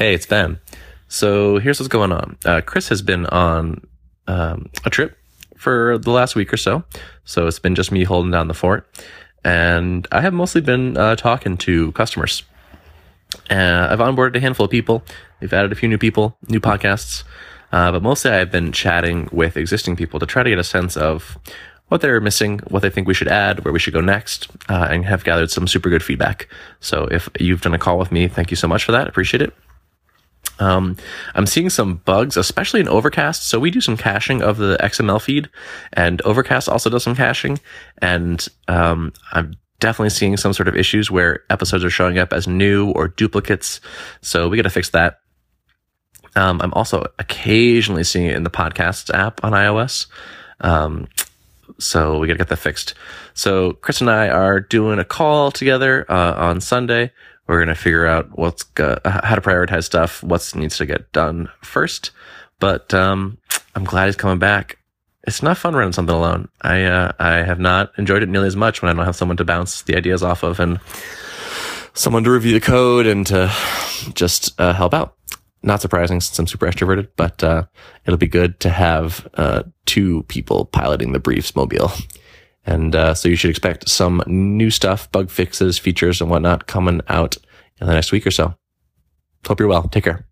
Hey, it's Ben. So here's what's going on. Uh, Chris has been on um, a trip for the last week or so. So it's been just me holding down the fort. And I have mostly been uh, talking to customers. Uh, I've onboarded a handful of people. We've added a few new people, new podcasts. Uh, but mostly I've been chatting with existing people to try to get a sense of what they're missing, what they think we should add, where we should go next, uh, and have gathered some super good feedback. So if you've done a call with me, thank you so much for that. Appreciate it. Um, I'm seeing some bugs, especially in Overcast. So we do some caching of the XML feed, and Overcast also does some caching. And um, I'm definitely seeing some sort of issues where episodes are showing up as new or duplicates. So we got to fix that. Um, I'm also occasionally seeing it in the podcasts app on iOS. Um, so we got to get that fixed. So Chris and I are doing a call together uh, on Sunday. We're going to figure out what's go- how to prioritize stuff, what needs to get done first. But um, I'm glad he's coming back. It's not fun running something alone. I uh, I have not enjoyed it nearly as much when I don't have someone to bounce the ideas off of and someone to review the code and to just uh, help out. Not surprising since I'm super extroverted, but uh, it'll be good to have uh, two people piloting the briefs mobile. And uh, so you should expect some new stuff, bug fixes, features, and whatnot coming out in the next week or so. Hope you're well. Take care.